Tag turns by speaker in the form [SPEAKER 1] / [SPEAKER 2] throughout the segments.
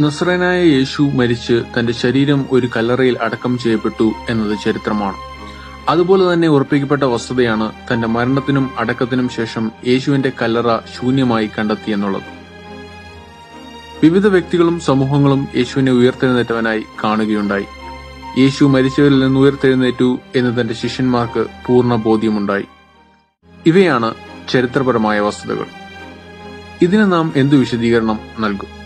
[SPEAKER 1] നസ്രനായ യേശു മരിച്ച് തന്റെ ശരീരം ഒരു കല്ലറയിൽ അടക്കം ചെയ്യപ്പെട്ടു എന്നത് ചരിത്രമാണ്. അതുപോലെ തന്നെ ഉറപ്പിക്കപ്പെട്ട വസ്തുതയാണ് തന്റെ മരണത്തിനും അടക്കത്തിനും ശേഷം യേശുവിന്റെ കല്ലറ ശൂന്യമായി കണ്ടെത്തിയെന്നുള്ളത് വിവിധ വ്യക്തികളും സമൂഹങ്ങളും യേശുവിനെ ഉയർത്തെഴുന്നേറ്റവനായി കാണുകയുണ്ടായി. യേശു മരിച്ചവരിൽ നിന്ന് ഉയർത്തെഴുന്നേറ്റു എന്ന് തന്റെ ശിഷ്യന്മാർക്ക് പൂർണ ബോധ്യമുണ്ടായി. ഇവയാണ് ചരിത്രപരമായ വസ്തുതകൾ. ഇതിന് നാം എന്തു വിശദീകരണം നൽകും?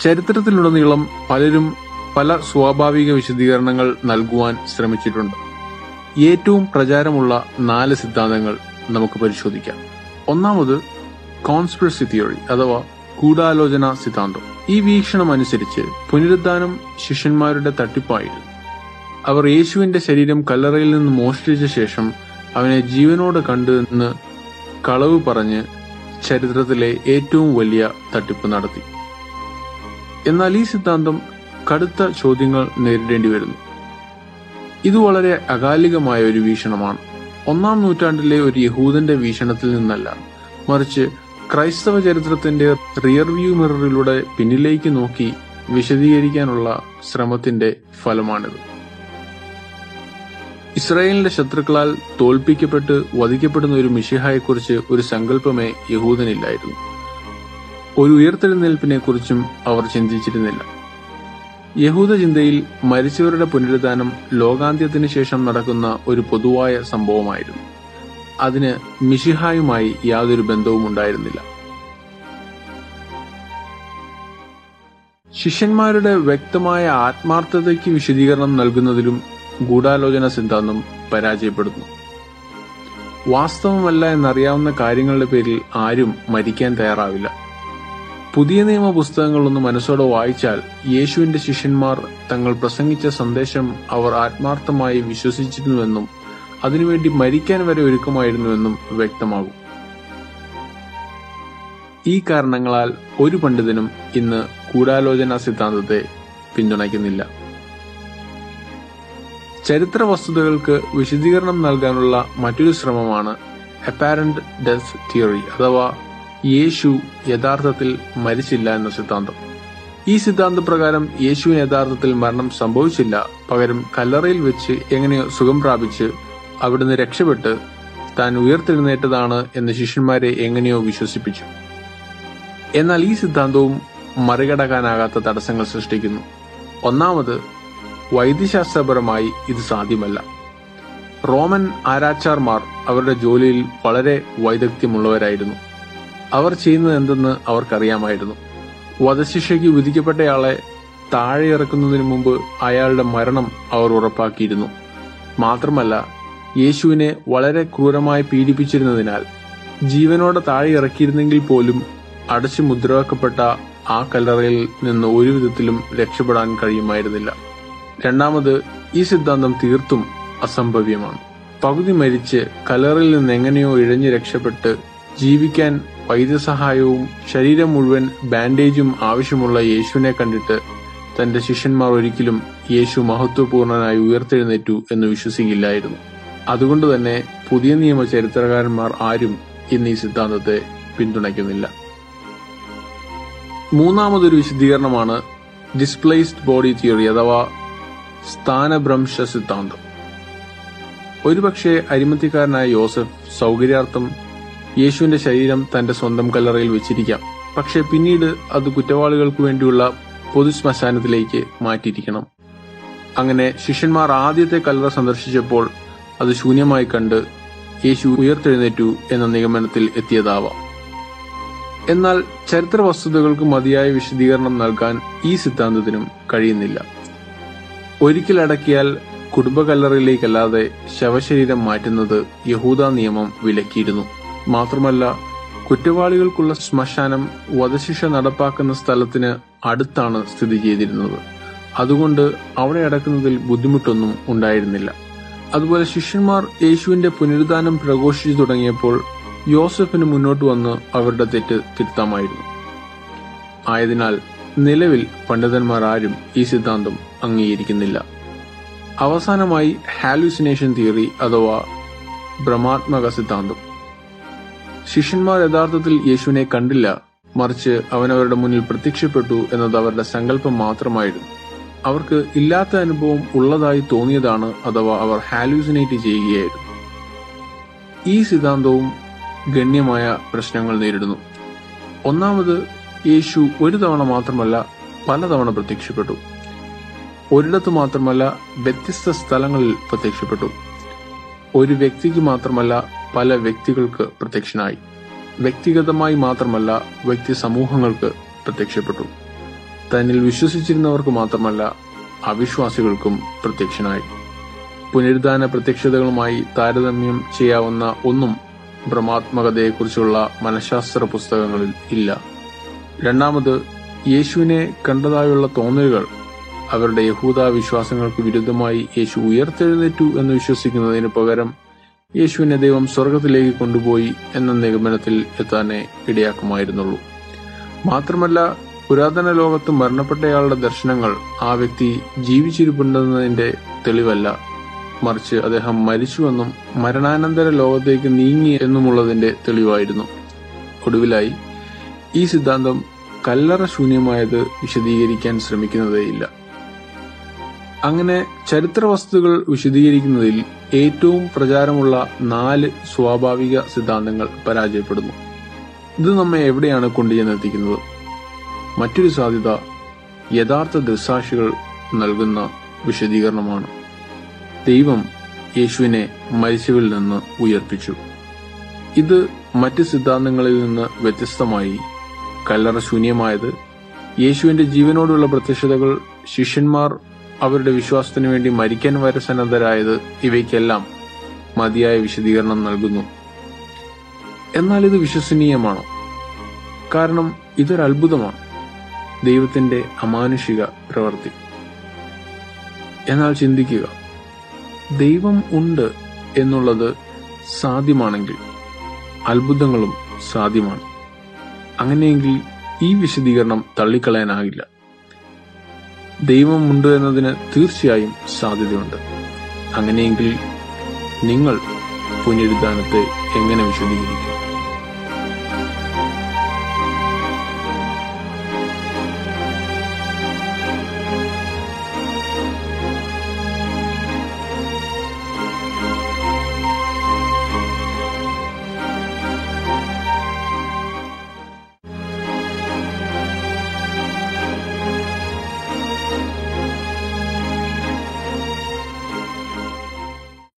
[SPEAKER 1] ചരിത്രത്തിലുടനീളം പലരും പല സ്വാഭാവിക വിശദീകരണങ്ങൾ നൽകുവാൻ ശ്രമിച്ചിട്ടുണ്ട്. ഏറ്റവും പ്രചാരമുള്ള നാല് സിദ്ധാന്തങ്ങൾ നമുക്ക് പരിശോധിക്കാം. ഒന്നാമത് കോൺസ്പിറസി തിയറി അഥവാ ഗൂഢാലോചന സിദ്ധാന്തം. ഈ വീക്ഷണം അനുസരിച്ച് പുനരുദ്ധാനം ശിഷ്യന്മാരുടെ തട്ടിപ്പായിരുന്നു. അവർ യേശുവിന്റെ ശരീരം കല്ലറയിൽ നിന്ന് മോഷ്ടിച്ച ശേഷം അവനെ ജീവനോട് കണ്ടു എന്ന് കളവ് പറഞ്ഞ് ചരിത്രത്തിലെ ഏറ്റവും വലിയ തട്ടിപ്പ് നടത്തി. എന്നാൽ ഈ സിദ്ധാന്തം കടുത്ത ചോദ്യങ്ങൾ നേരിടേണ്ടി വരുന്നു. ഇത് വളരെ അകാലികമായ ഒരു വീക്ഷണമാണ്. ഒന്നാം നൂറ്റാണ്ടിലെ ഒരു യഹൂദന്റെ വീക്ഷണത്തിൽ നിന്നല്ല. മറിച്ച് ക്രൈസ്തവ ചരിത്രത്തിന്റെ റിയർ വ്യൂ മിററിലൂടെ പിന്നിലേക്ക് നോക്കി വിശദീകരിക്കാനുള്ള ശ്രമത്തിന്റെ ഫലമാണിത്. ഇസ്രായേലിന്റെ ശത്രുക്കളാൽ തോൽപ്പിക്കപ്പെട്ട് വധിക്കപ്പെടുന്ന ഒരു മിഷിഹായെക്കുറിച്ച് ഒരു സങ്കല്പമേ യഹൂദനില്ലായിരുന്നു. ഒരു ഉയർത്തെഴുന്നേൽപ്പിനെ കുറിച്ചും അവർ ചിന്തിച്ചിരുന്നില്ല. യഹൂദ ചിന്തയിൽ മരിച്ചവരുടെ പുനരുദ്ധാനം ലോകാന്ത്യത്തിന് ശേഷം നടക്കുന്ന ഒരു പൊതുവായ സംഭവമായിരുന്നു. അതിന് മിഷിഹായുമായി യാതൊരു ബന്ധവും ഉണ്ടായിരുന്നില്ല. ശിഷ്യന്മാരുടെ വ്യക്തമായ ആത്മാർത്ഥതയ്ക്ക് വിശദീകരണം നൽകുന്നതിലും ഗൂഢാലോചന സിദ്ധാന്തം പരാജയപ്പെടുന്നു. വാസ്തവമല്ല എന്നറിയാവുന്ന കാര്യങ്ങളുടെ പേരിൽ ആരും മരിക്കാൻ തയ്യാറാവില്ല. പുതിയ നിയമ പുസ്തകങ്ങളൊന്ന് മനസ്സോടെ വായിച്ചാൽ യേശുവിന്റെ ശിഷ്യന്മാർ തങ്ങൾ പ്രസംഗിച്ച സന്ദേശം അവർ ആത്മാർത്ഥമായി വിശ്വസിച്ചിരുന്നുവെന്നും അതിനുവേണ്ടി മരിക്കാൻ വരെ ഒരുക്കമായിരുന്നുവെന്നും വ്യക്തമാകും. ഈ കാരണങ്ങളാൽ ഒരു പണ്ഡിതനും ഇന്ന് ഗൂഢാലോചന സിദ്ധാന്തത്തെ പിന്തുണയ്ക്കുന്നില്ല. ചരിത്ര വസ്തുതകൾക്ക് വിശദീകരണം നൽകാനുള്ള മറ്റൊരു ശ്രമമാണ് അപ്പാരന്റ് ഡെത്ത് തിയറി അഥവാ യേശു യഥാർത്ഥത്തിൽ മരിച്ചില്ല എന്ന സിദ്ധാന്തം. ഈ സിദ്ധാന്തപ്രകാരം യേശുവിന് യഥാർത്ഥത്തിൽ മരണം സംഭവിച്ചില്ല. പകരം കല്ലറയിൽ വെച്ച് എങ്ങനെയോ സുഖം പ്രാപിച്ച് അവിടുന്ന് രക്ഷപ്പെട്ട് താൻ ഉയർത്തെഴുന്നേറ്റതാണ് എന്ന് ശിഷ്യന്മാരെ എങ്ങനെയോ വിശ്വസിപ്പിച്ചു. എന്നാൽ ഈ സിദ്ധാന്തവും മറികടക്കാനാകാത്ത തടസ്സങ്ങൾ സൃഷ്ടിക്കുന്നു. ഒന്നാമത് വൈദ്യശാസ്ത്രപരമായി ഇത് സാധ്യമല്ല. റോമൻ ആരാച്ചാർമാർ അവരുടെ ജോലിയിൽ വളരെ വൈദഗ്ധ്യമുള്ളവരായിരുന്നു. അവർ ചെയ്യുന്നത് എന്തെന്ന് അവർക്കറിയാമായിരുന്നു. വധശിക്ഷയ്ക്ക് വിധിക്കപ്പെട്ടയാളെ താഴെ ഇറക്കുന്നതിന് മുമ്പ് അയാളുടെ മരണം അവർ ഉറപ്പാക്കിയിരുന്നു. മാത്രമല്ല യേശുവിനെ വളരെ ക്രൂരമായി പീഡിപ്പിച്ചിരുന്നതിനാൽ ജീവനോടെ താഴെ ഇറക്കിയിരുന്നെങ്കിൽ പോലും അടച്ചു മുദ്രവാക്കപ്പെട്ട ആ കല്ലറയിൽ നിന്ന് ഒരു വിധത്തിലും രക്ഷപ്പെടാൻ കഴിയുമായിരുന്നില്ല. രണ്ടാമത് ഈ സിദ്ധാന്തം തീർത്തും അസംഭവ്യമാണ്. പകുതി മരിച്ച് കലറിൽ നിന്ന് എങ്ങനെയോ ഇഴഞ്ഞു രക്ഷപ്പെട്ട് ജീവിക്കാൻ വൈദ്യസഹായവും ശരീരം മുഴുവൻ ബാൻഡേജും ആവശ്യമുള്ള യേശുവിനെ കണ്ടിട്ട് തന്റെ ശിഷ്യന്മാർ ഒരിക്കലും യേശു മഹത്വപൂർണനായി ഉയർത്തെഴുന്നേറ്റു എന്ന് വിശ്വസിക്കില്ലായിരുന്നു അതുകൊണ്ട് തന്നെ പുതിയ നിയമ ചരിത്രകാരന്മാർ ആരും ഇന്ന് ഈ സിദ്ധാന്തത്തെ പിന്തുണയ്ക്കുന്നില്ല. മൂന്നാമതൊരു വിശദീകരണമാണ് ഡിസ്പ്ലേസ്ഡ് ബോഡി തിയറി അഥവാ സ്ഥാനഭ്രംശ സിദ്ധാന്തം. ഒരുപക്ഷെ അരിമത്തിക്കാരനായ യോസഫ് സൗകര്യാർത്ഥം യേശുവിന്റെ ശരീരം തന്റെ സ്വന്തം കല്ലറയിൽ വെച്ചിരിക്കാം. പക്ഷെ പിന്നീട് അത് കുറ്റവാളികൾക്ക് വേണ്ടിയുള്ള പൊതു ശ്മശാനത്തിലേക്ക് മാറ്റിയിരിക്കണം. അങ്ങനെ ശിഷ്യന്മാർ ആദ്യത്തെ കല്ലറ സന്ദർശിച്ചപ്പോൾ അത് ശൂന്യമായി കണ്ട് യേശു ഉയർത്തെഴുന്നേറ്റു എന്ന നിഗമനത്തിൽ എത്തിയതാവാം. എന്നാൽ ചരിത്ര വസ്തുതകൾക്ക് മതിയായ വിശദീകരണം നൽകാൻ ഈ സിദ്ധാന്തത്തിനും കഴിയുന്നില്ല. ഒരിക്കൽ അടക്കിയാൽ കുടുംബകല്ലറയിലേക്കല്ലാതെ ശവശരീരം മാറ്റുന്നത് യഹൂദ നിയമം വിലക്കിയിരുന്നു. മാത്രമല്ല കുറ്റവാളികൾക്കുള്ള ശ്മശാനം വധശിക്ഷ നടപ്പാക്കുന്ന സ്ഥലത്തിന് അടുത്താണ് സ്ഥിതി ചെയ്തിരുന്നത്. അതുകൊണ്ട് അവിടെ അടക്കുന്നതിൽ ബുദ്ധിമുട്ടൊന്നും ഉണ്ടായിരുന്നില്ല. അതുപോലെ ശിഷ്യന്മാർ യേശുവിന്റെ പുനരുദ്ധാനം പ്രഘോഷിച്ചു തുടങ്ങിയപ്പോൾ യോസഫിന് മുന്നോട്ട് വന്ന് അവരുടെ തെറ്റ് തിരുത്താമായിരുന്നു. ആയതിനാൽ നിലവിൽ പണ്ഡിതന്മാർ ആരും ഈ സിദ്ധാന്തം അംഗീകരിക്കുന്നില്ല. അവസാനമായി ഹാലുസിനേഷൻ തിയറി അഥവാ ഭ്രമാത്മക സിദ്ധാന്തം. ശിഷ്യന്മാർ യഥാർത്ഥത്തിൽ യേശുവിനെ കണ്ടില്ല. മറിച്ച് അവനവരുടെ മുന്നിൽ പ്രത്യക്ഷപ്പെട്ടു എന്നത് അവരുടെ സങ്കല്പം മാത്രമായിരുന്നു. അവർക്ക് ഇല്ലാത്ത അനുഭവം ഉള്ളതായി തോന്നിയതാണ് അഥവാ അവർ ഹാലൂസിനേറ്റ് ചെയ്യുകയായിരുന്നു. ഈ സിദ്ധാന്തവും ഗണ്യമായ പ്രശ്നങ്ങൾ നേരിടുന്നു. ഒന്നാമത് യേശു ഒരു തവണ മാത്രമല്ല പലതവണ പ്രത്യക്ഷപ്പെട്ടു. ഒരിടത്ത് മാത്രമല്ല വ്യത്യസ്ത സ്ഥലങ്ങളിൽ പ്രത്യക്ഷപ്പെട്ടു. ഒരു വ്യക്തിക്ക് മാത്രമല്ല പല വ്യക്തികൾക്ക് പ്രത്യക്ഷനായി. വ്യക്തിഗതമായി മാത്രമല്ല വ്യക്തി സമൂഹങ്ങൾക്ക് പ്രത്യക്ഷപ്പെട്ടു. തന്നിൽ വിശ്വസിച്ചിരുന്നവർക്ക് മാത്രമല്ല അവിശ്വാസികൾക്കും പ്രത്യക്ഷനായി. പുനരുദ്ധാന പ്രത്യക്ഷതകളുമായി താരതമ്യം ചെയ്യാവുന്ന ഒന്നും ഭ്രമാത്മകതയെക്കുറിച്ചുള്ള മനഃശാസ്ത്ര പുസ്തകങ്ങളിൽ ഇല്ല. രണ്ടാമത് യേശുവിനെ കണ്ടതായുള്ള തോന്നലുകൾ അവരുടെ യഹൂദ വിശ്വാസങ്ങൾക്ക് വിരുദ്ധമായി യേശു ഉയർത്തെഴുന്നേറ്റു എന്ന് വിശ്വസിക്കുന്നതിന് പകരം യേശുവിനെ ദൈവം സ്വർഗത്തിലേക്ക് കൊണ്ടുപോയി എന്ന നിഗമനത്തിൽ എത്താനേ ഇടയാക്കുമായിരുന്നുള്ളൂ. മാത്രമല്ല പുരാതന ലോകത്ത് മരണപ്പെട്ടയാളുടെ ദർശനങ്ങൾ ആ വ്യക്തി ജീവിച്ചിരിപ്പുണ്ടെന്നതിന്റെ തെളിവല്ല. മറിച്ച് അദ്ദേഹം മരിച്ചുവെന്നും മരണാനന്തര ലോകത്തേക്ക് നീങ്ങി എന്നുമുള്ളതിന്റെ തെളിവായിരുന്നു. ഒടുവിലായി ഈ സിദ്ധാന്തം കല്ലറ ശൂന്യമായത് വിശദീകരിക്കാൻ ശ്രമിക്കുന്നതേയില്ല. അങ്ങനെ ചരിത്ര വസ്തുക്കൾ വിശദീകരിക്കുന്നതിൽ ഏറ്റവും പ്രചാരമുള്ള നാല് സ്വാഭാവിക സിദ്ധാന്തങ്ങൾ പരാജയപ്പെടുന്നു. ഇത് നമ്മെ എവിടെയാണ് കൊണ്ടുചെന്നെത്തിക്കുന്നത്? മറ്റൊരു സാധ്യത യഥാർത്ഥ ദൃസാക്ഷികൾ നൽകുന്ന വിശദീകരണമാണ്. ദൈവം യേശുവിനെ മരിച്ചവിൽ നിന്ന് ഉയർപ്പിച്ചു. ഇത് മറ്റ് സിദ്ധാന്തങ്ങളിൽ നിന്ന് വ്യത്യസ്തമായി കല്ലറ ശൂന്യമായത് യേശുവിന്റെ ജീവനോടുള്ള പ്രത്യക്ഷതകൾ ശിഷ്യന്മാർ അവരുടെ വിശ്വാസത്തിനു വേണ്ടി മരിക്കാൻ വരെ സന്നദ്ധരായത് ഇവയ്ക്കെല്ലാം മതിയായ വിശദീകരണം നൽകുന്നു. എന്നാൽ ഇത് വിശ്വസനീയമാണോ? കാരണം ഇതൊരു അത്ഭുതമാണ്. ദൈവത്തിന്റെ അമാനുഷിക പ്രവൃത്തി. എന്നാൽ ചിന്തിക്കുക ദൈവം ഉണ്ട് എന്നുള്ളത് സാധ്യമാണെങ്കിൽ അത്ഭുതങ്ങളും സാധ്യമാണ്. അങ്ങനെയെങ്കിൽ ഈ വിശദീകരണം തള്ളിക്കളയാനാകില്ല. ദൈവമുണ്ട് എന്നതിന് തീർച്ചയായും സാധ്യതയുണ്ട്. അങ്ങനെയെങ്കിൽ നിങ്ങൾ പുനരുദ്ധാനത്തെ എങ്ങനെ വിശദീകരിക്കും